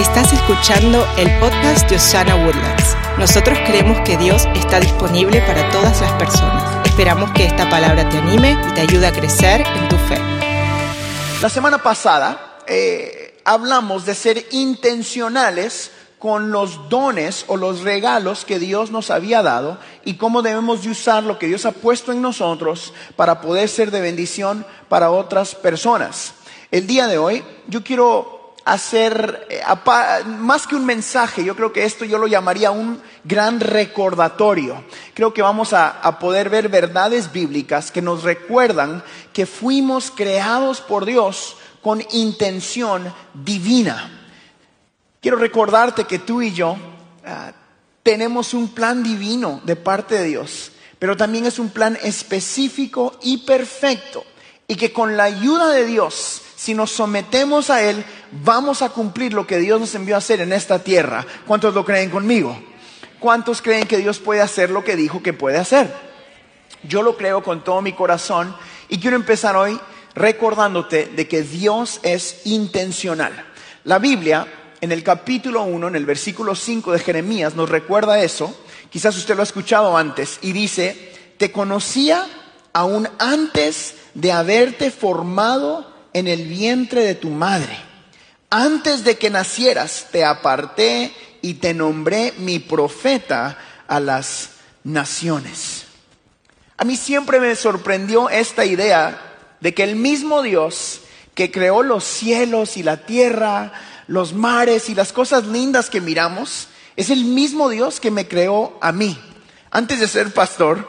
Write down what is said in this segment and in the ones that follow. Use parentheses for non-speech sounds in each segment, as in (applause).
Estás escuchando el podcast de Osana Woodlands. Nosotros creemos que Dios está disponible para todas las personas. Esperamos que esta palabra te anime y te ayude a crecer en tu fe. La semana pasada eh, hablamos de ser intencionales con los dones o los regalos que Dios nos había dado y cómo debemos de usar lo que Dios ha puesto en nosotros para poder ser de bendición para otras personas. El día de hoy yo quiero hacer, eh, más que un mensaje, yo creo que esto yo lo llamaría un gran recordatorio. Creo que vamos a, poder ver verdades bíblicas que nos recuerdan que fuimos creados por Dios con intención divina. Quiero recordarte que tú y yo ah, tenemos un plan divino de parte de Dios, pero también es un plan específico y perfecto, y que con la ayuda de Dios, si nos sometemos a Él, vamos a cumplir lo que Dios nos envió a hacer en esta tierra. ¿Cuántos lo creen conmigo? ¿Cuántos creen que Dios puede hacer lo que dijo que puede hacer? Yo lo creo con todo mi corazón y quiero empezar hoy recordándote de que Dios es intencional. La Biblia en el capítulo 1, en el versículo 5 de Jeremías, nos recuerda eso. Quizás usted lo ha escuchado antes y dice, te conocía aún antes de haberte formado en el vientre de tu madre. Antes de que nacieras, te aparté y te nombré mi profeta a las naciones. A mí siempre me sorprendió esta idea de que el mismo Dios que creó los cielos y la tierra, los mares y las cosas lindas que miramos, es el mismo Dios que me creó a mí. Antes de ser pastor,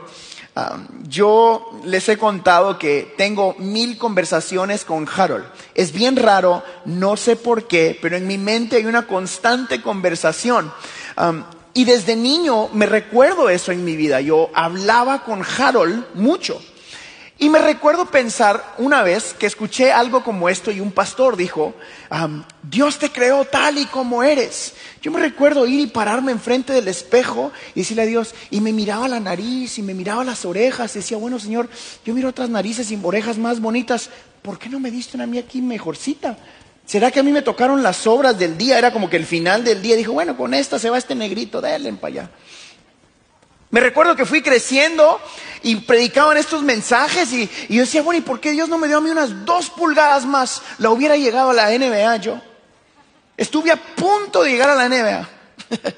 yo les he contado que tengo mil conversaciones con Harold. Es bien raro, no sé por qué, pero en mi mente hay una constante conversación. Y desde niño me recuerdo eso en mi vida. Yo hablaba con Harold mucho. Y me recuerdo pensar una vez que escuché algo como esto y un pastor dijo, Dios te creó tal y como eres. Yo me recuerdo ir y pararme enfrente del espejo y decirle a Dios, y me miraba la nariz y me miraba las orejas y decía, bueno Señor, yo miro otras narices y orejas más bonitas, ¿por qué no me diste una a mí aquí mejorcita? ¿Será que a mí me tocaron las obras del día? Era como que el final del día dijo, bueno, con esta se va este negrito, denle para allá. Me recuerdo que fui creciendo y predicaban estos mensajes y, yo decía, bueno, ¿y por qué Dios no me dio a mí unas dos pulgadas más? La hubiera llegado a la NBA yo. Estuve a punto de llegar a la NBA. (laughs)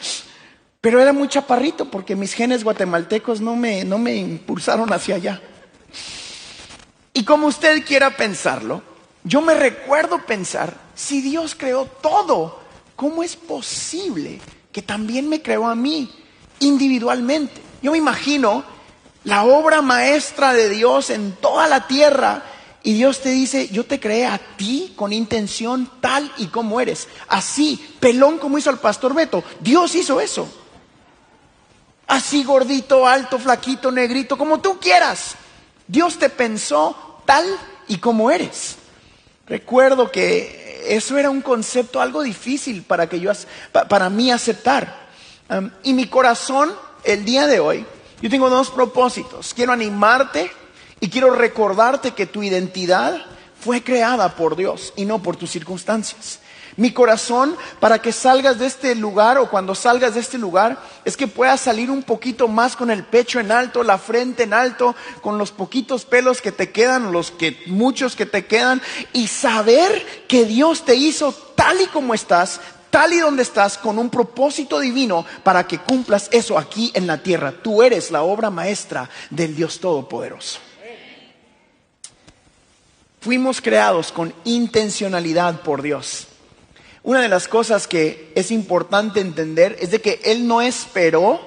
Pero era muy chaparrito porque mis genes guatemaltecos no me, no me impulsaron hacia allá. Y como usted quiera pensarlo, yo me recuerdo pensar, si Dios creó todo, ¿cómo es posible que también me creó a mí? individualmente. Yo me imagino la obra maestra de Dios en toda la tierra y Dios te dice, yo te creé a ti con intención tal y como eres. Así, pelón como hizo el pastor Beto. Dios hizo eso. Así gordito, alto, flaquito, negrito, como tú quieras. Dios te pensó tal y como eres. Recuerdo que eso era un concepto algo difícil para que yo para mí aceptar y mi corazón, el día de hoy, yo tengo dos propósitos. Quiero animarte y quiero recordarte que tu identidad fue creada por Dios y no por tus circunstancias. Mi corazón para que salgas de este lugar o cuando salgas de este lugar es que puedas salir un poquito más con el pecho en alto, la frente en alto, con los poquitos pelos que te quedan, los que muchos que te quedan y saber que Dios te hizo tal y como estás, tal y donde estás con un propósito divino para que cumplas eso aquí en la tierra. Tú eres la obra maestra del Dios Todopoderoso. Fuimos creados con intencionalidad por Dios. Una de las cosas que es importante entender es de que Él no esperó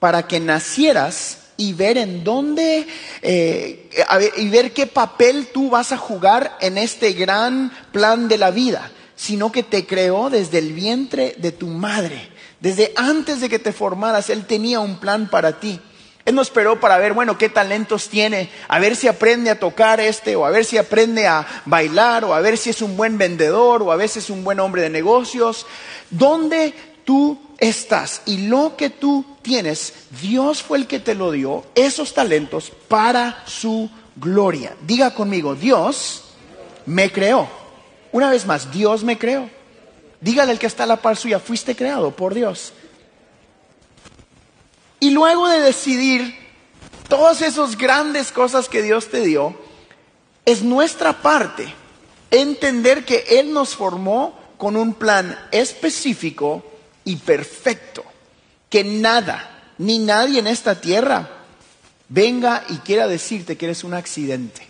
para que nacieras y ver en dónde eh, y ver qué papel tú vas a jugar en este gran plan de la vida sino que te creó desde el vientre de tu madre. Desde antes de que te formaras, Él tenía un plan para ti. Él no esperó para ver, bueno, qué talentos tiene, a ver si aprende a tocar este, o a ver si aprende a bailar, o a ver si es un buen vendedor, o a veces es un buen hombre de negocios. ¿Dónde tú estás y lo que tú tienes, Dios fue el que te lo dio, esos talentos, para su gloria. Diga conmigo, Dios me creó. Una vez más, Dios me creó. Dígale al que está a la par suya, fuiste creado por Dios. Y luego de decidir todas esas grandes cosas que Dios te dio, es nuestra parte entender que Él nos formó con un plan específico y perfecto. Que nada, ni nadie en esta tierra venga y quiera decirte que eres un accidente.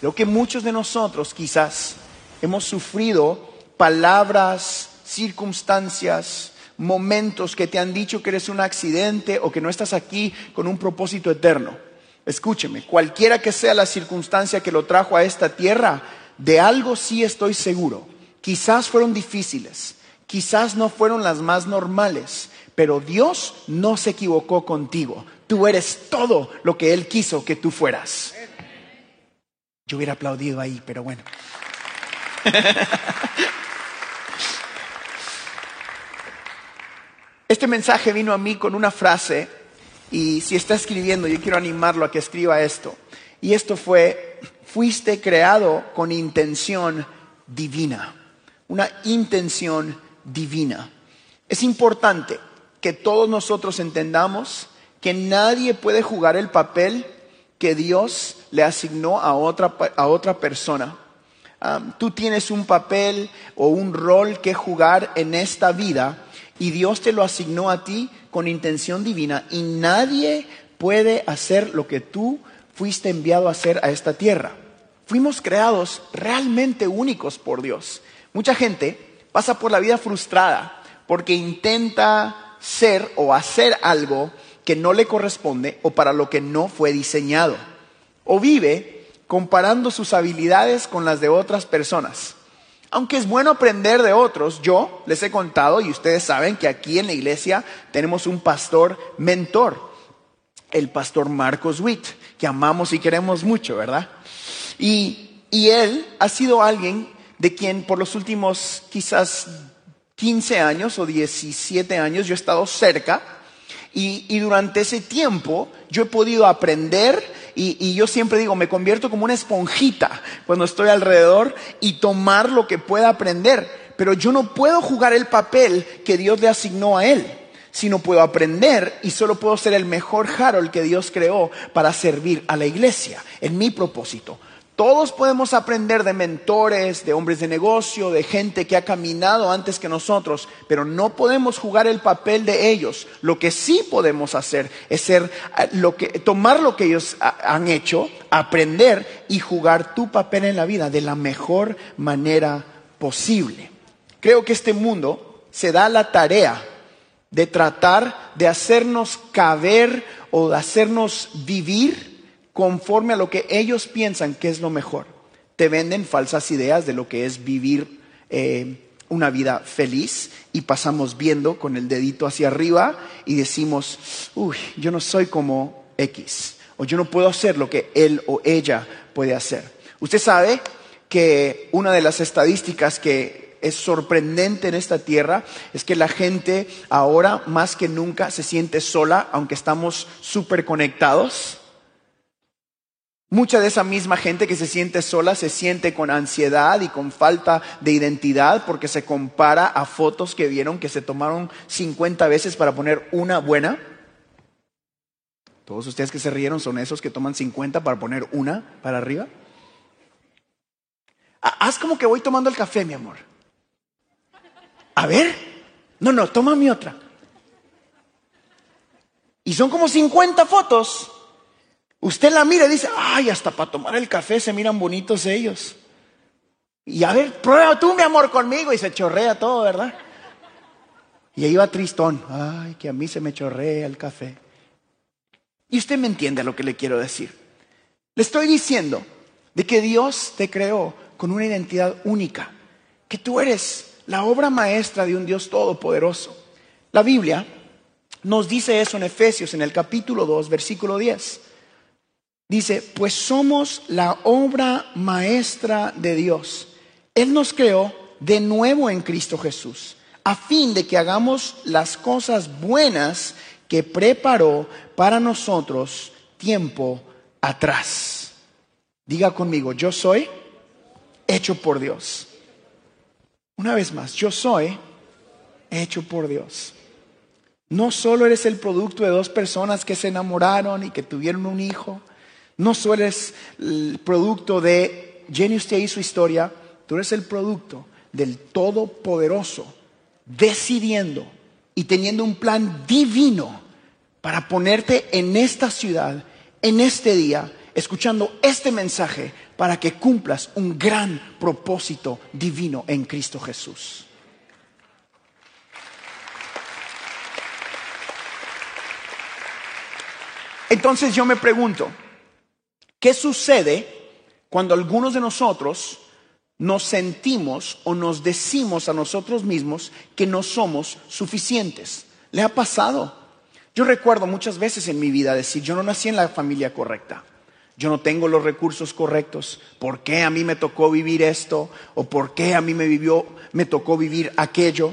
Lo que muchos de nosotros quizás hemos sufrido palabras, circunstancias, momentos que te han dicho que eres un accidente o que no estás aquí con un propósito eterno. Escúcheme, cualquiera que sea la circunstancia que lo trajo a esta tierra, de algo sí estoy seguro. Quizás fueron difíciles, quizás no fueron las más normales, pero Dios no se equivocó contigo. Tú eres todo lo que Él quiso que tú fueras. Yo hubiera aplaudido ahí, pero bueno. (laughs) Este mensaje vino a mí con una frase y si está escribiendo, yo quiero animarlo a que escriba esto. Y esto fue, fuiste creado con intención divina, una intención divina. Es importante que todos nosotros entendamos que nadie puede jugar el papel que Dios le asignó a otra, a otra persona. Tú tienes un papel o un rol que jugar en esta vida y Dios te lo asignó a ti con intención divina y nadie puede hacer lo que tú fuiste enviado a hacer a esta tierra. Fuimos creados realmente únicos por Dios. Mucha gente pasa por la vida frustrada porque intenta ser o hacer algo que no le corresponde o para lo que no fue diseñado. O vive comparando sus habilidades con las de otras personas. Aunque es bueno aprender de otros, yo les he contado y ustedes saben que aquí en la iglesia tenemos un pastor mentor, el pastor Marcos Witt, que amamos y queremos mucho, ¿verdad? Y, y él ha sido alguien de quien por los últimos quizás 15 años o 17 años yo he estado cerca y, durante ese tiempo yo he podido aprender y, yo siempre digo, me convierto como una esponjita cuando estoy alrededor y tomar lo que pueda aprender. Pero yo no puedo jugar el papel que Dios le asignó a él, sino puedo aprender y solo puedo ser el mejor Harold que Dios creó para servir a la iglesia, en mi propósito. Todos podemos aprender de mentores, de hombres de negocio, de gente que ha caminado antes que nosotros, pero no podemos jugar el papel de ellos. Lo que sí podemos hacer es ser eh, lo que, tomar lo que ellos han hecho, aprender y jugar tu papel en la vida de la mejor manera posible. Creo que este mundo se da la tarea de tratar de hacernos caber o de hacernos vivir conforme a lo que ellos piensan que es lo mejor. Te venden falsas ideas de lo que es vivir eh, una vida feliz y pasamos viendo con el dedito hacia arriba y decimos, uy, yo no soy como X o yo no puedo hacer lo que él o ella puede hacer. Usted sabe que una de las estadísticas que es sorprendente en esta tierra es que la gente ahora más que nunca se siente sola, aunque estamos súper conectados. Mucha de esa misma gente que se siente sola se siente con ansiedad y con falta de identidad porque se compara a fotos que vieron que se tomaron 50 veces para poner una buena. Todos ustedes que se rieron son esos que toman 50 para poner una para arriba. Haz como que voy tomando el café, mi amor. A ver. No, no, toma mi otra. Y son como 50 fotos. Usted la mira y dice, ay, hasta para tomar el café se miran bonitos ellos. Y a ver, prueba tú, mi amor, conmigo. Y se chorrea todo, ¿verdad? Y ahí va tristón. Ay, que a mí se me chorrea el café. Y usted me entiende lo que le quiero decir. Le estoy diciendo de que Dios te creó con una identidad única. Que tú eres la obra maestra de un Dios todopoderoso. La Biblia nos dice eso en Efesios, en el capítulo 2, versículo 10. Dice, pues somos la obra maestra de Dios. Él nos creó de nuevo en Cristo Jesús, a fin de que hagamos las cosas buenas que preparó para nosotros tiempo atrás. Diga conmigo, yo soy hecho por Dios. Una vez más, yo soy hecho por Dios. No solo eres el producto de dos personas que se enamoraron y que tuvieron un hijo. No solo el producto de Jenny usted y su historia. Tú eres el producto del Todopoderoso decidiendo y teniendo un plan divino para ponerte en esta ciudad, en este día, escuchando este mensaje para que cumplas un gran propósito divino en Cristo Jesús. Entonces yo me pregunto, ¿qué sucede cuando algunos de nosotros nos sentimos o nos decimos a nosotros mismos que no somos suficientes? ¿Le ha pasado? Yo recuerdo muchas veces en mi vida decir, yo no nací en la familia correcta, yo no tengo los recursos correctos, ¿por qué a mí me tocó vivir esto? ¿O por qué a mí me, vivió, me tocó vivir aquello?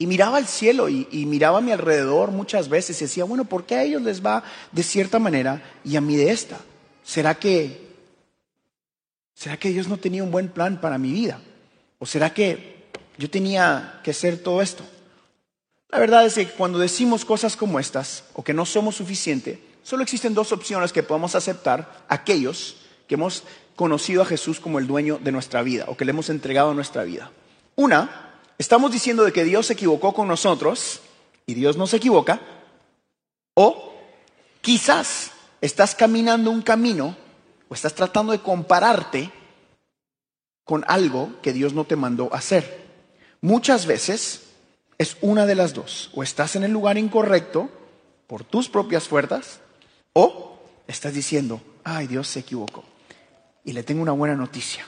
Y miraba al cielo y, miraba a mi alrededor muchas veces y decía, bueno, ¿por qué a ellos les va de cierta manera y a mí de esta? ¿Será que, será que Dios no tenía un buen plan para mi vida? ¿O será que yo tenía que hacer todo esto? La verdad es que cuando decimos cosas como estas, o que no somos suficientes, solo existen dos opciones que podemos aceptar aquellos que hemos conocido a Jesús como el dueño de nuestra vida, o que le hemos entregado nuestra vida. Una estamos diciendo de que Dios se equivocó con nosotros y Dios no se equivoca, o quizás estás caminando un camino o estás tratando de compararte con algo que Dios no te mandó hacer. Muchas veces es una de las dos, o estás en el lugar incorrecto por tus propias fuerzas, o estás diciendo, ay, Dios se equivocó. Y le tengo una buena noticia,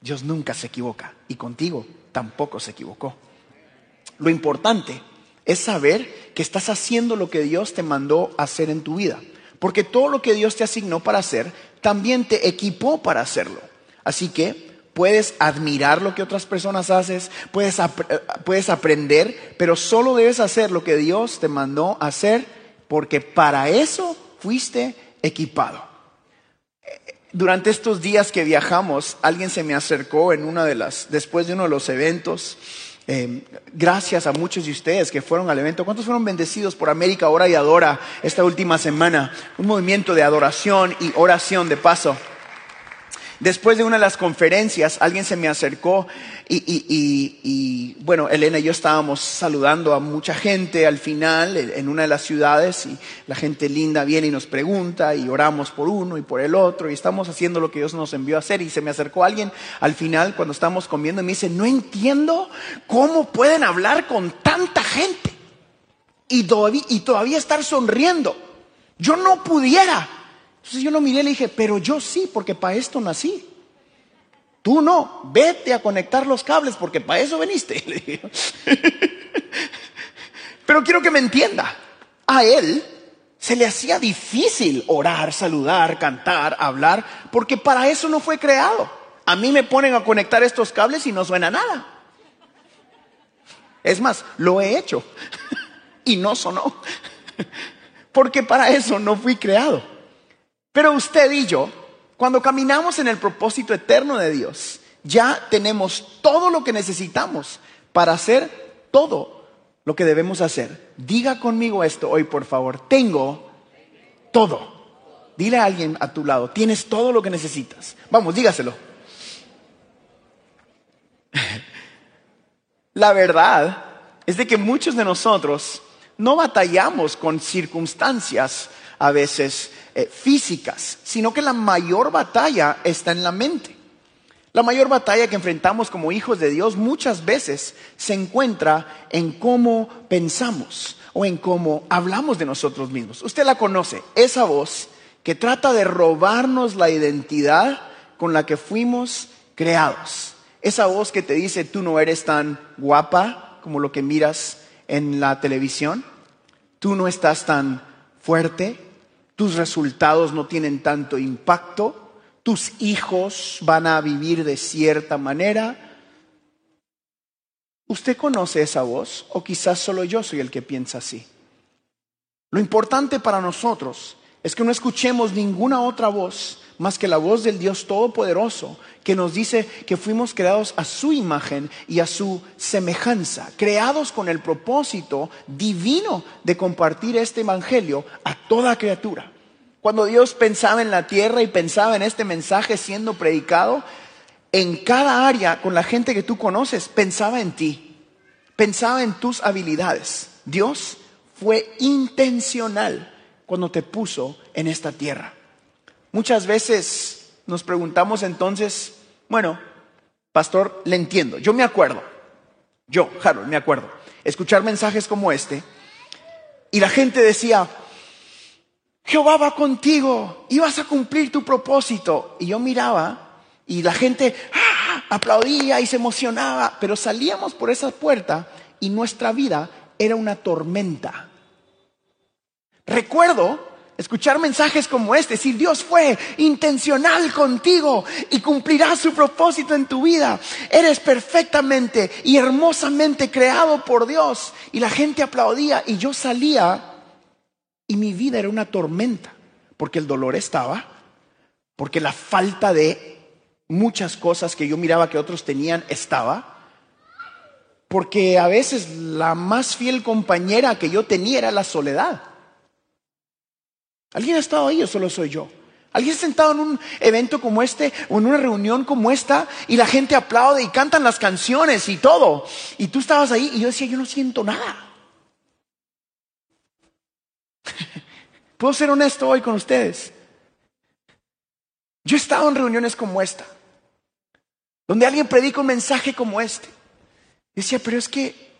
Dios nunca se equivoca y contigo tampoco se equivocó. Lo importante es saber que estás haciendo lo que Dios te mandó hacer en tu vida. Porque todo lo que Dios te asignó para hacer, también te equipó para hacerlo. Así que puedes admirar lo que otras personas haces, puedes, puedes aprender, pero solo debes hacer lo que Dios te mandó hacer porque para eso fuiste equipado. Durante estos días que viajamos, alguien se me acercó en una de las, después de uno de los eventos. Eh, gracias a muchos de ustedes que fueron al evento. ¿Cuántos fueron bendecidos por América Ora y Adora esta última semana? Un movimiento de adoración y oración de paso. Después de una de las conferencias, alguien se me acercó y, bueno, Elena y yo estábamos saludando a mucha gente al final en una de las ciudades y la gente linda viene y nos pregunta y oramos por uno y por el otro y estamos haciendo lo que Dios nos envió a hacer y se me acercó alguien al final cuando estábamos comiendo y me dice, no entiendo cómo pueden hablar con tanta gente y todavía, y todavía estar sonriendo. Yo no pudiera. Entonces yo lo miré y le dije, pero yo sí, porque para esto nací. Tú no, vete a conectar los cables porque para eso veniste. (laughs) pero quiero que me entienda, a él se le hacía difícil orar, saludar, cantar, hablar, porque para eso no fue creado. A mí me ponen a conectar estos cables y no suena nada. Es más, lo he hecho (laughs) y no sonó, (laughs) porque para eso no fui creado. Pero usted y yo, cuando caminamos en el propósito eterno de Dios, ya tenemos todo lo que necesitamos para hacer todo lo que debemos hacer. Diga conmigo esto hoy, por favor. Tengo todo. Dile a alguien a tu lado, tienes todo lo que necesitas. Vamos, dígaselo. (laughs) La verdad es de que muchos de nosotros no batallamos con circunstancias a veces eh, físicas, sino que la mayor batalla está en la mente. La mayor batalla que enfrentamos como hijos de Dios muchas veces se encuentra en cómo pensamos o en cómo hablamos de nosotros mismos. Usted la conoce, esa voz que trata de robarnos la identidad con la que fuimos creados. Esa voz que te dice tú no eres tan guapa como lo que miras en la televisión, tú no estás tan fuerte, tus resultados no tienen tanto impacto, tus hijos van a vivir de cierta manera. ¿Usted conoce esa voz o quizás solo yo soy el que piensa así? Lo importante para nosotros es que no escuchemos ninguna otra voz más que la voz del Dios Todopoderoso, que nos dice que fuimos creados a su imagen y a su semejanza, creados con el propósito divino de compartir este Evangelio a toda criatura. Cuando Dios pensaba en la tierra y pensaba en este mensaje siendo predicado, en cada área con la gente que tú conoces, pensaba en ti, pensaba en tus habilidades. Dios fue intencional cuando te puso en esta tierra. Muchas veces nos preguntamos entonces, bueno, pastor, le entiendo. Yo me acuerdo, yo, Harold, me acuerdo, escuchar mensajes como este y la gente decía, Jehová va contigo y vas a cumplir tu propósito. Y yo miraba y la gente ¡ah! aplaudía y se emocionaba, pero salíamos por esa puerta y nuestra vida era una tormenta. Recuerdo escuchar mensajes como este, decir Dios fue intencional contigo y cumplirá su propósito en tu vida. Eres perfectamente y hermosamente creado por Dios. Y la gente aplaudía y yo salía y mi vida era una tormenta, porque el dolor estaba, porque la falta de muchas cosas que yo miraba que otros tenían estaba, porque a veces la más fiel compañera que yo tenía era la soledad. ¿Alguien ha estado ahí o solo soy yo? ¿Alguien ha sentado en un evento como este o en una reunión como esta y la gente aplaude y cantan las canciones y todo? Y tú estabas ahí y yo decía, yo no siento nada. (laughs) Puedo ser honesto hoy con ustedes. Yo he estado en reuniones como esta, donde alguien predica un mensaje como este. Decía, pero es que,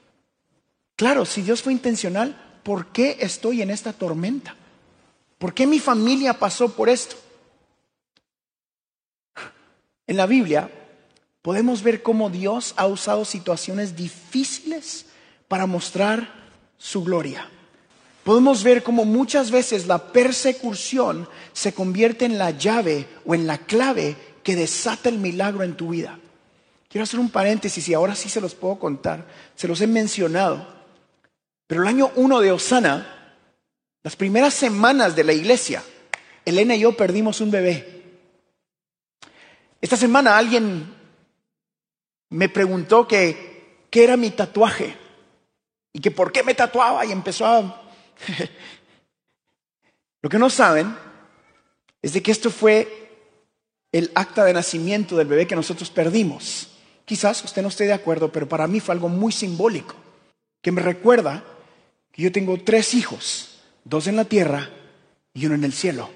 claro, si Dios fue intencional, ¿por qué estoy en esta tormenta? ¿Por qué mi familia pasó por esto? En la Biblia podemos ver cómo Dios ha usado situaciones difíciles para mostrar su gloria. Podemos ver cómo muchas veces la persecución se convierte en la llave o en la clave que desata el milagro en tu vida. Quiero hacer un paréntesis y ahora sí se los puedo contar. Se los he mencionado. Pero el año uno de Osana, las primeras semanas de la iglesia, Elena y yo perdimos un bebé. Esta semana alguien me preguntó que qué era mi tatuaje y que por qué me tatuaba y empezó a... (laughs) Lo que no saben es de que esto fue el acta de nacimiento del bebé que nosotros perdimos. Quizás usted no esté de acuerdo, pero para mí fue algo muy simbólico, que me recuerda que yo tengo tres hijos dos en la tierra y uno en el cielo.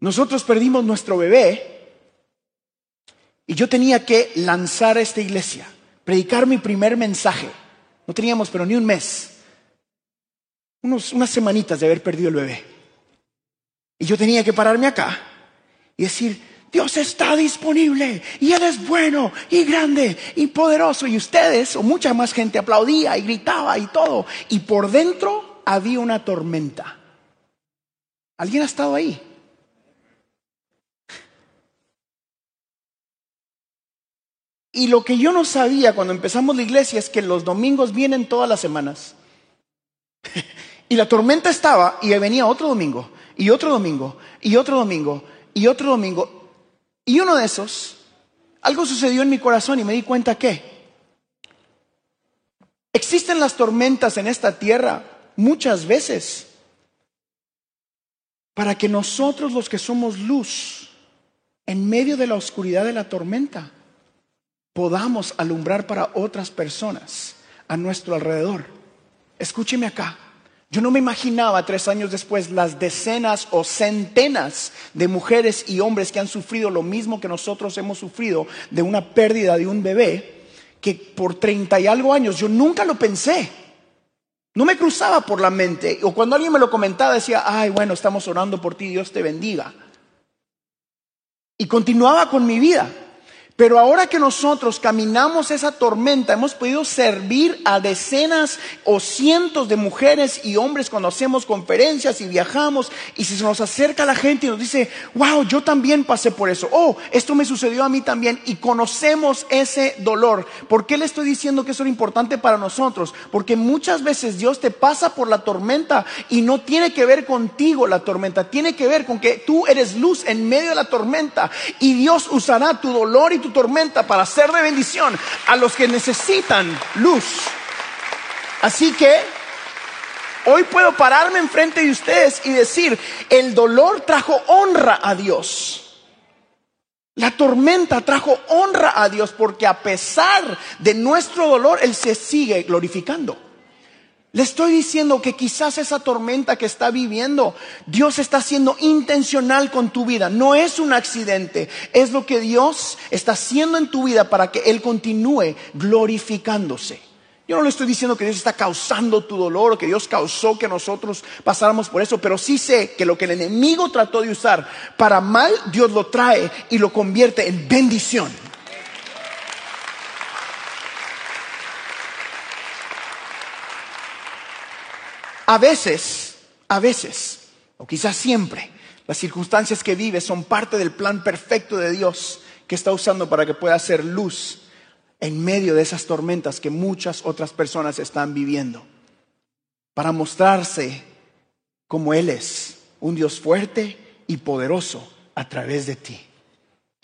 Nosotros perdimos nuestro bebé y yo tenía que lanzar a esta iglesia, predicar mi primer mensaje. No teníamos pero ni un mes, unos, unas semanitas de haber perdido el bebé. Y yo tenía que pararme acá y decir, Dios está disponible y Él es bueno y grande y poderoso. Y ustedes o mucha más gente aplaudía y gritaba y todo. Y por dentro había una tormenta. ¿Alguien ha estado ahí? Y lo que yo no sabía cuando empezamos la iglesia es que los domingos vienen todas las semanas. (laughs) y la tormenta estaba y venía otro domingo, y otro domingo, y otro domingo, y otro domingo. Y uno de esos, algo sucedió en mi corazón y me di cuenta que existen las tormentas en esta tierra muchas veces para que nosotros los que somos luz en medio de la oscuridad de la tormenta podamos alumbrar para otras personas a nuestro alrededor. Escúcheme acá. Yo no me imaginaba tres años después las decenas o centenas de mujeres y hombres que han sufrido lo mismo que nosotros hemos sufrido de una pérdida de un bebé, que por treinta y algo años yo nunca lo pensé. No me cruzaba por la mente. O cuando alguien me lo comentaba decía, ay, bueno, estamos orando por ti, Dios te bendiga. Y continuaba con mi vida. Pero ahora que nosotros caminamos esa tormenta, hemos podido servir a decenas o cientos de mujeres y hombres cuando hacemos conferencias y viajamos y si se nos acerca la gente y nos dice, wow, yo también pasé por eso, oh, esto me sucedió a mí también y conocemos ese dolor. ¿Por qué le estoy diciendo que eso es importante para nosotros? Porque muchas veces Dios te pasa por la tormenta y no tiene que ver contigo la tormenta, tiene que ver con que tú eres luz en medio de la tormenta y Dios usará tu dolor y tu tormenta para ser de bendición a los que necesitan luz. Así que hoy puedo pararme enfrente de ustedes y decir, el dolor trajo honra a Dios. La tormenta trajo honra a Dios porque a pesar de nuestro dolor, Él se sigue glorificando. Le estoy diciendo que quizás esa tormenta que está viviendo, Dios está siendo intencional con tu vida. No es un accidente, es lo que Dios está haciendo en tu vida para que Él continúe glorificándose. Yo no le estoy diciendo que Dios está causando tu dolor o que Dios causó que nosotros pasáramos por eso, pero sí sé que lo que el enemigo trató de usar para mal, Dios lo trae y lo convierte en bendición. A veces, a veces, o quizás siempre, las circunstancias que vives son parte del plan perfecto de Dios que está usando para que pueda hacer luz en medio de esas tormentas que muchas otras personas están viviendo. Para mostrarse como Él es, un Dios fuerte y poderoso a través de ti.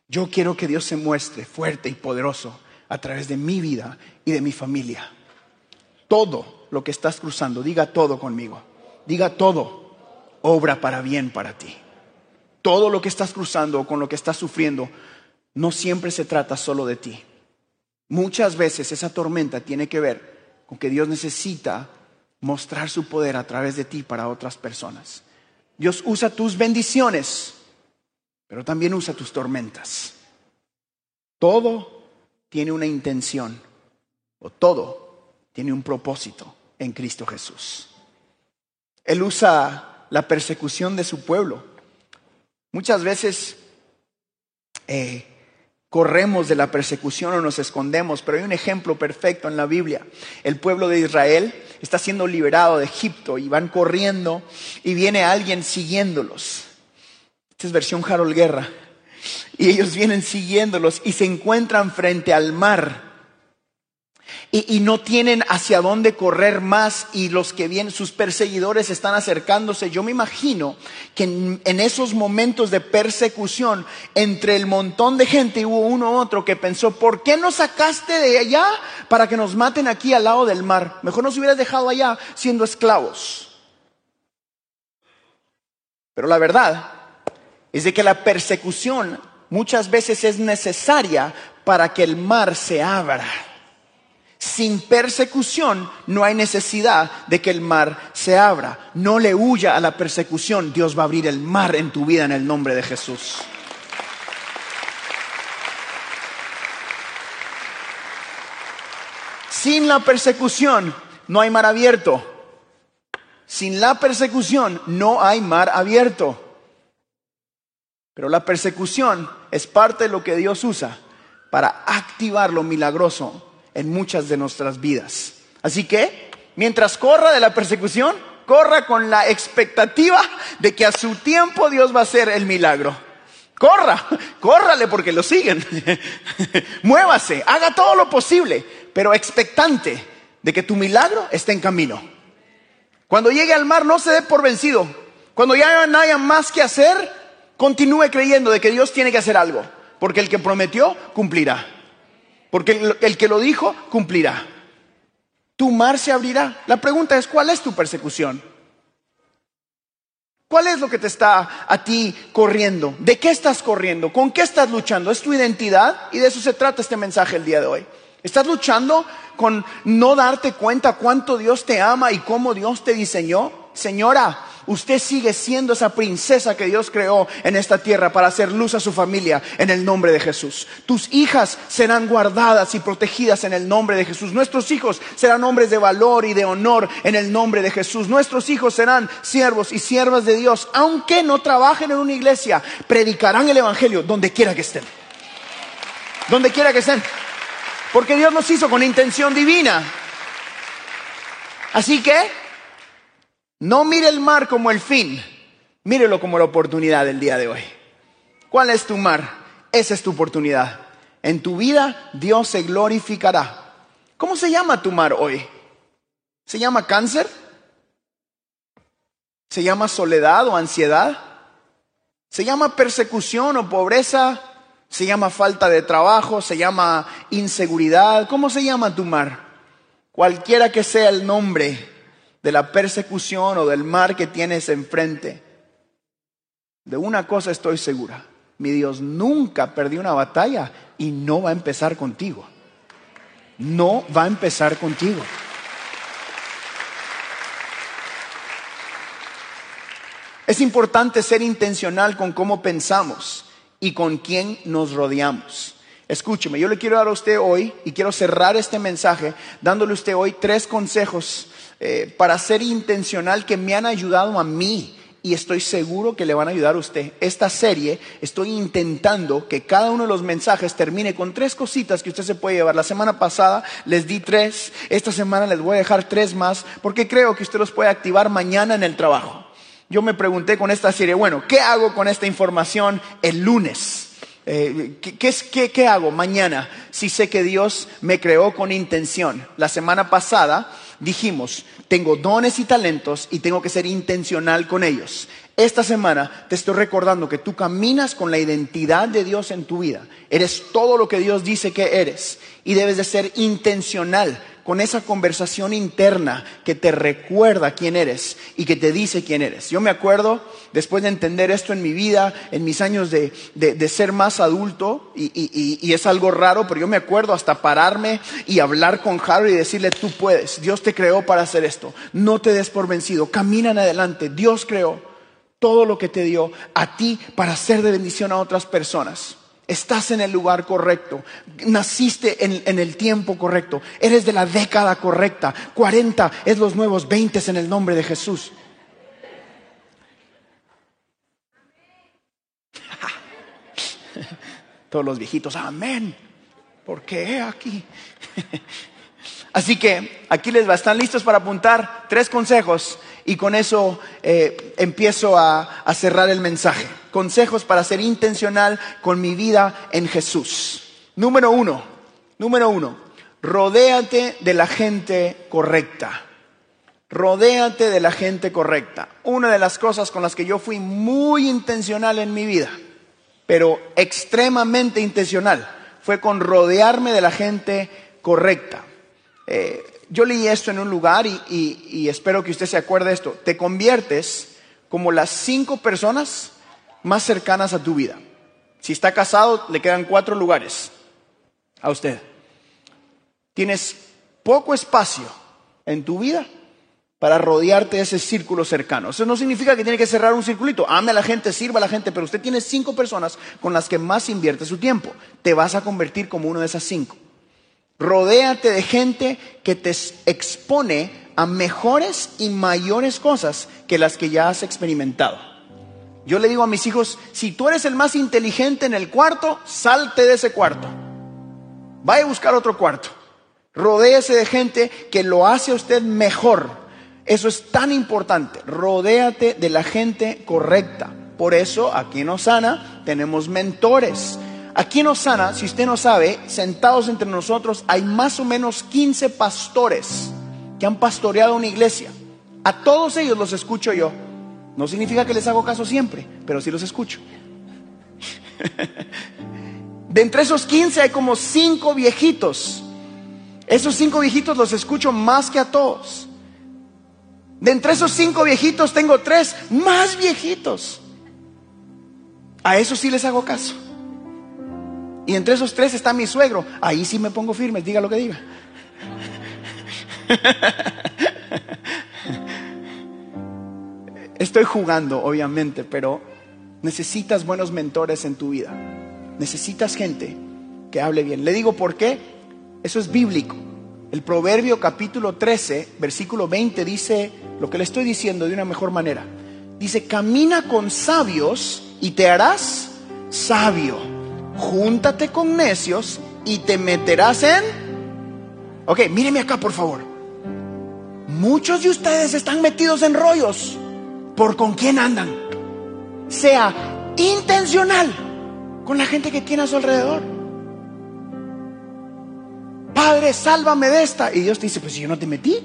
Yo quiero que Dios se muestre fuerte y poderoso a través de mi vida y de mi familia. Todo lo que estás cruzando, diga todo conmigo. Diga todo, obra para bien para ti. Todo lo que estás cruzando o con lo que estás sufriendo, no siempre se trata solo de ti. Muchas veces esa tormenta tiene que ver con que Dios necesita mostrar su poder a través de ti para otras personas. Dios usa tus bendiciones, pero también usa tus tormentas. Todo tiene una intención, o todo tiene un propósito en Cristo Jesús. Él usa la persecución de su pueblo. Muchas veces eh, corremos de la persecución o nos escondemos, pero hay un ejemplo perfecto en la Biblia. El pueblo de Israel está siendo liberado de Egipto y van corriendo y viene alguien siguiéndolos. Esta es versión Harold Guerra. Y ellos vienen siguiéndolos y se encuentran frente al mar y, no tienen hacia dónde correr más y los que vienen, sus perseguidores están acercándose. Yo me imagino que en, esos momentos de persecución, entre el montón de gente hubo uno u otro que pensó, ¿por qué nos sacaste de allá para que nos maten aquí al lado del mar? Mejor nos hubieras dejado allá siendo esclavos. Pero la verdad es de que la persecución muchas veces es necesaria para que el mar se abra. Sin persecución no hay necesidad de que el mar se abra. No le huya a la persecución. Dios va a abrir el mar en tu vida en el nombre de Jesús. Sin la persecución no hay mar abierto. Sin la persecución no hay mar abierto. Pero la persecución es parte de lo que Dios usa para activar lo milagroso en muchas de nuestras vidas. Así que, mientras corra de la persecución, corra con la expectativa de que a su tiempo Dios va a hacer el milagro. Corra, (laughs) córrale porque lo siguen. (laughs) Muévase, haga todo lo posible, pero expectante de que tu milagro esté en camino. Cuando llegue al mar, no se dé por vencido. Cuando ya no haya más que hacer, continúe creyendo de que Dios tiene que hacer algo, porque el que prometió cumplirá. Porque el, que lo dijo cumplirá. Tu mar se abrirá. La pregunta es, ¿cuál es tu persecución? ¿Cuál es lo que te está a ti corriendo? ¿De qué estás corriendo? ¿Con qué estás luchando? ¿Es tu identidad? Y de eso se trata este mensaje el día de hoy. ¿Estás luchando con no darte cuenta cuánto Dios te ama y cómo Dios te diseñó? Señora, usted sigue siendo esa princesa que Dios creó en esta tierra para hacer luz a su familia en el nombre de Jesús. Tus hijas serán guardadas y protegidas en el nombre de Jesús. Nuestros hijos serán hombres de valor y de honor en el nombre de Jesús. Nuestros hijos serán siervos y siervas de Dios, aunque no trabajen en una iglesia, predicarán el Evangelio donde quiera que estén. donde quiera que estén. Porque Dios nos hizo con intención divina. Así que no mire el mar como el fin, mírelo como la oportunidad del día de hoy. ¿Cuál es tu mar? Esa es tu oportunidad. En tu vida Dios se glorificará. ¿Cómo se llama tu mar hoy? ¿Se llama cáncer? ¿Se llama soledad o ansiedad? ¿Se llama persecución o pobreza? ¿Se llama falta de trabajo? ¿Se llama inseguridad? ¿Cómo se llama tu mar? Cualquiera que sea el nombre de la persecución o del mar que tienes enfrente, de una cosa estoy segura, mi Dios nunca perdió una batalla y no va a empezar contigo. No va a empezar contigo. Es importante ser intencional con cómo pensamos y con quién nos rodeamos. Escúcheme, yo le quiero dar a usted hoy y quiero cerrar este mensaje dándole a usted hoy tres consejos eh, para ser intencional que me han ayudado a mí y estoy seguro que le van a ayudar a usted. Esta serie estoy intentando que cada uno de los mensajes termine con tres cositas que usted se puede llevar. La semana pasada les di tres, esta semana les voy a dejar tres más porque creo que usted los puede activar mañana en el trabajo yo me pregunté con esta serie, bueno, ¿qué hago con esta información el lunes? Eh, ¿qué, qué hago mañana si sé que Dios me creó con intención? La semana pasada dijimos, tengo dones y talentos y tengo que ser intencional con ellos. Esta semana te estoy recordando que tú caminas con la identidad de Dios en tu vida. Eres todo lo que Dios dice que eres y debes de ser intencional con esa conversación interna que te recuerda quién eres y que te dice quién eres. Yo me acuerdo, después de entender esto en mi vida, en mis años de, ser más adulto, y, es algo raro, pero yo me acuerdo hasta pararme y hablar con Harold y decirle, tú puedes, Dios te creó para hacer esto, no te des por vencido, camina en adelante, Dios creó todo lo que te dio a ti para ser de bendición a otras personas. Estás en el lugar correcto. Naciste en, el tiempo correcto. Eres de la década correcta. 40 es los nuevos 20 en el nombre de Jesús. (laughs) Todos los viejitos, amén. ¿Por qué aquí? (laughs) Así que aquí les va. ¿Están listos para apuntar? Tres consejos y con eso eh, empiezo a, a cerrar el mensaje. Consejos para ser intencional con mi vida en Jesús. Número uno, número uno, rodéate de la gente correcta. Rodéate de la gente correcta. Una de las cosas con las que yo fui muy intencional en mi vida, pero extremadamente intencional, fue con rodearme de la gente correcta. Eh, yo leí esto en un lugar y, espero que usted se acuerde de esto. Te conviertes como las cinco personas más cercanas a tu vida. Si está casado, le quedan cuatro lugares a usted. Tienes poco espacio en tu vida para rodearte de ese círculo cercano. Eso no significa que tiene que cerrar un circulito. Ame a la gente, sirva a la gente, pero usted tiene cinco personas con las que más invierte su tiempo. Te vas a convertir como uno de esas cinco. Rodéate de gente que te expone a mejores y mayores cosas que las que ya has experimentado. Yo le digo a mis hijos, si tú eres el más inteligente en el cuarto, salte de ese cuarto. Vaya a buscar otro cuarto. Rodéese de gente que lo hace a usted mejor. Eso es tan importante. Rodéate de la gente correcta. Por eso aquí en Osana tenemos mentores Aquí en Osana, si usted no sabe, sentados entre nosotros hay más o menos 15 pastores que han pastoreado una iglesia. A todos ellos los escucho yo. No significa que les hago caso siempre, pero sí los escucho. (laughs) De entre esos 15 hay como 5 viejitos. Esos 5 viejitos los escucho más que a todos. De entre esos 5 viejitos tengo 3 más viejitos. A esos sí les hago caso. Y entre esos tres está mi suegro. Ahí sí me pongo firme, diga lo que diga. Estoy jugando, obviamente, pero necesitas buenos mentores en tu vida. Necesitas gente que hable bien. Le digo por qué. Eso es bíblico. El Proverbio capítulo 13, versículo 20 dice lo que le estoy diciendo de una mejor manera. Dice, camina con sabios y te harás sabio júntate con necios y te meterás en... Ok, míreme acá por favor. Muchos de ustedes están metidos en rollos por con quién andan. Sea intencional con la gente que tiene a su alrededor. Padre, sálvame de esta. Y Dios te dice, pues yo no te metí.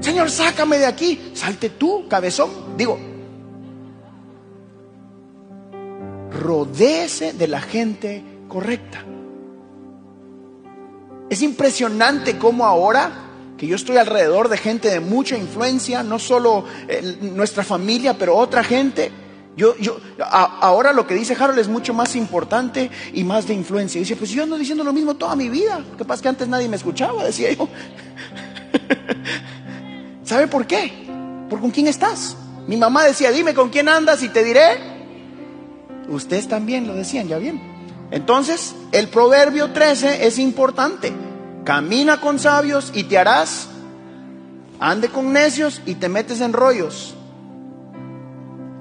Señor, sácame de aquí. Salte tú, cabezón. Digo, rodéese de la gente correcta. Es impresionante cómo ahora que yo estoy alrededor de gente de mucha influencia, no solo nuestra familia, pero otra gente. Yo, yo, ahora lo que dice Harold es mucho más importante y más de influencia. dice, pues yo ando diciendo lo mismo toda mi vida. Lo que pasa es que antes nadie me escuchaba, decía yo. (laughs) ¿Sabe por qué? ¿Por con quién estás? Mi mamá decía, dime con quién andas y te diré. Ustedes también lo decían, ya bien. Entonces, el proverbio 13 es importante. Camina con sabios y te harás. Ande con necios y te metes en rollos.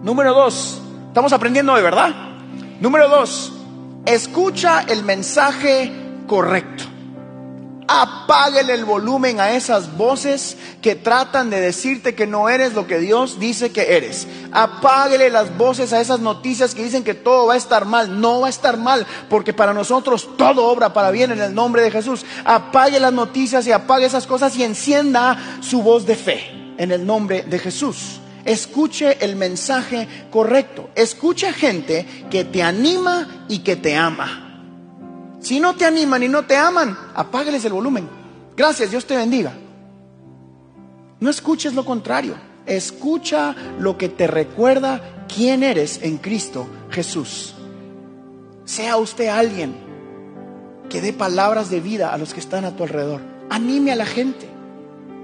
Número dos, estamos aprendiendo de verdad. Número dos, escucha el mensaje correcto. Apáguele el volumen a esas voces que tratan de decirte que no eres lo que Dios dice que eres. Apáguele las voces a esas noticias que dicen que todo va a estar mal. No va a estar mal, porque para nosotros todo obra para bien en el nombre de Jesús. Apague las noticias y apague esas cosas y encienda su voz de fe en el nombre de Jesús. Escuche el mensaje correcto. Escuche gente que te anima y que te ama. Si no te animan y no te aman, apágueles el volumen. Gracias, Dios te bendiga. No escuches lo contrario. Escucha lo que te recuerda quién eres en Cristo Jesús. Sea usted alguien que dé palabras de vida a los que están a tu alrededor. Anime a la gente.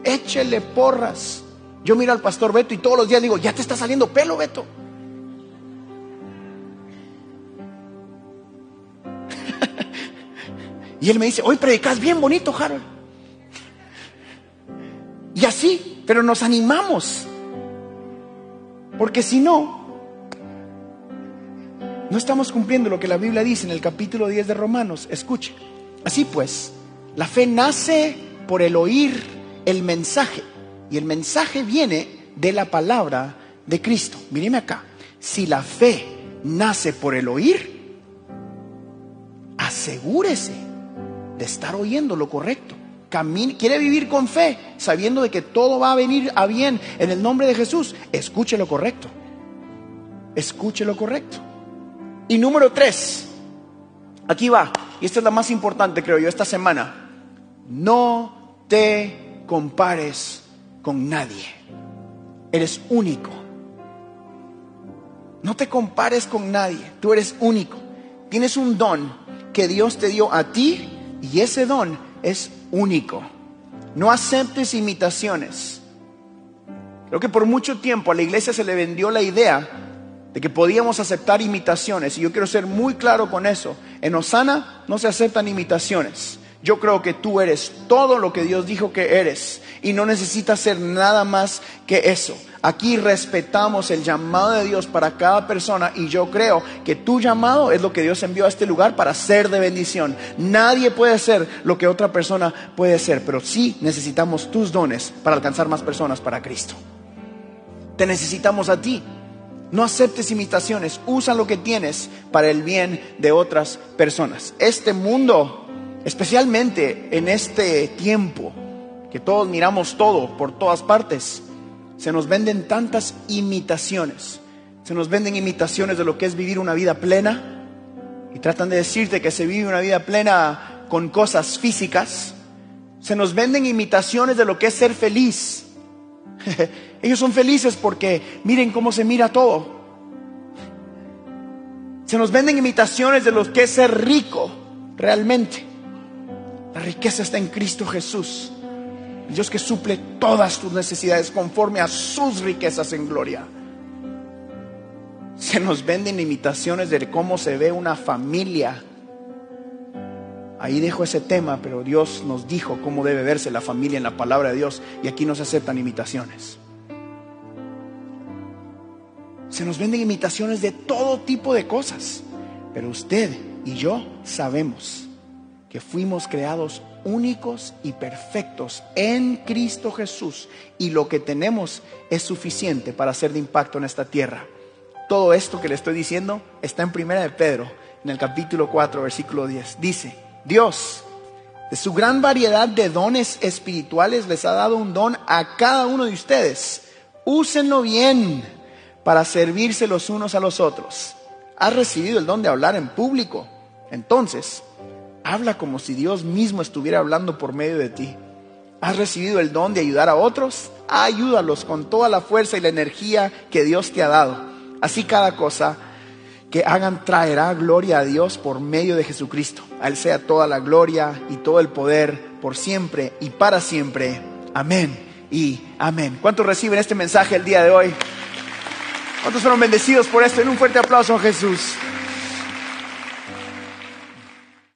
Échele porras. Yo miro al pastor Beto y todos los días digo, ya te está saliendo pelo, Beto. Y él me dice, hoy predicas bien bonito, Harold. Y así, pero nos animamos. Porque si no, no estamos cumpliendo lo que la Biblia dice en el capítulo 10 de Romanos. Escuche. Así pues, la fe nace por el oír el mensaje. Y el mensaje viene de la palabra de Cristo. Míreme acá. Si la fe nace por el oír, asegúrese de estar oyendo lo correcto. quiere vivir con fe, sabiendo de que todo va a venir a bien en el nombre de Jesús. Escuche lo correcto. Escuche lo correcto. Y número tres, aquí va, y esta es la más importante, creo yo, esta semana. No te compares con nadie. Eres único. No te compares con nadie. Tú eres único. Tienes un don que Dios te dio a ti y ese don es único. No aceptes imitaciones. Creo que por mucho tiempo a la iglesia se le vendió la idea de que podíamos aceptar imitaciones. Y yo quiero ser muy claro con eso. En Osana no se aceptan imitaciones. Yo creo que tú eres todo lo que Dios dijo que eres y no necesitas ser nada más que eso. Aquí respetamos el llamado de Dios para cada persona y yo creo que tu llamado es lo que Dios envió a este lugar para ser de bendición. Nadie puede ser lo que otra persona puede ser, pero sí necesitamos tus dones para alcanzar más personas para Cristo. Te necesitamos a ti. No aceptes imitaciones, usa lo que tienes para el bien de otras personas. Este mundo especialmente en este tiempo que todos miramos todo por todas partes, se nos venden tantas imitaciones. Se nos venden imitaciones de lo que es vivir una vida plena y tratan de decirte que se vive una vida plena con cosas físicas. Se nos venden imitaciones de lo que es ser feliz. (laughs) Ellos son felices porque miren cómo se mira todo. Se nos venden imitaciones de lo que es ser rico realmente. La riqueza está en Cristo Jesús. Dios que suple todas tus necesidades conforme a sus riquezas en gloria. Se nos venden imitaciones de cómo se ve una familia. Ahí dejo ese tema, pero Dios nos dijo cómo debe verse la familia en la palabra de Dios y aquí no se aceptan imitaciones. Se nos venden imitaciones de todo tipo de cosas. Pero usted y yo sabemos que fuimos creados únicos y perfectos en Cristo Jesús y lo que tenemos es suficiente para hacer de impacto en esta tierra. Todo esto que le estoy diciendo está en Primera de Pedro, en el capítulo 4, versículo 10. Dice, Dios, de su gran variedad de dones espirituales, les ha dado un don a cada uno de ustedes. Úsenlo bien para servirse los unos a los otros. Has recibido el don de hablar en público. Entonces, habla como si Dios mismo estuviera hablando por medio de ti. ¿Has recibido el don de ayudar a otros? Ayúdalos con toda la fuerza y la energía que Dios te ha dado. Así cada cosa que hagan traerá gloria a Dios por medio de Jesucristo. A Él sea toda la gloria y todo el poder por siempre y para siempre. Amén y amén. ¿Cuántos reciben este mensaje el día de hoy? ¿Cuántos fueron bendecidos por esto? En un fuerte aplauso Jesús.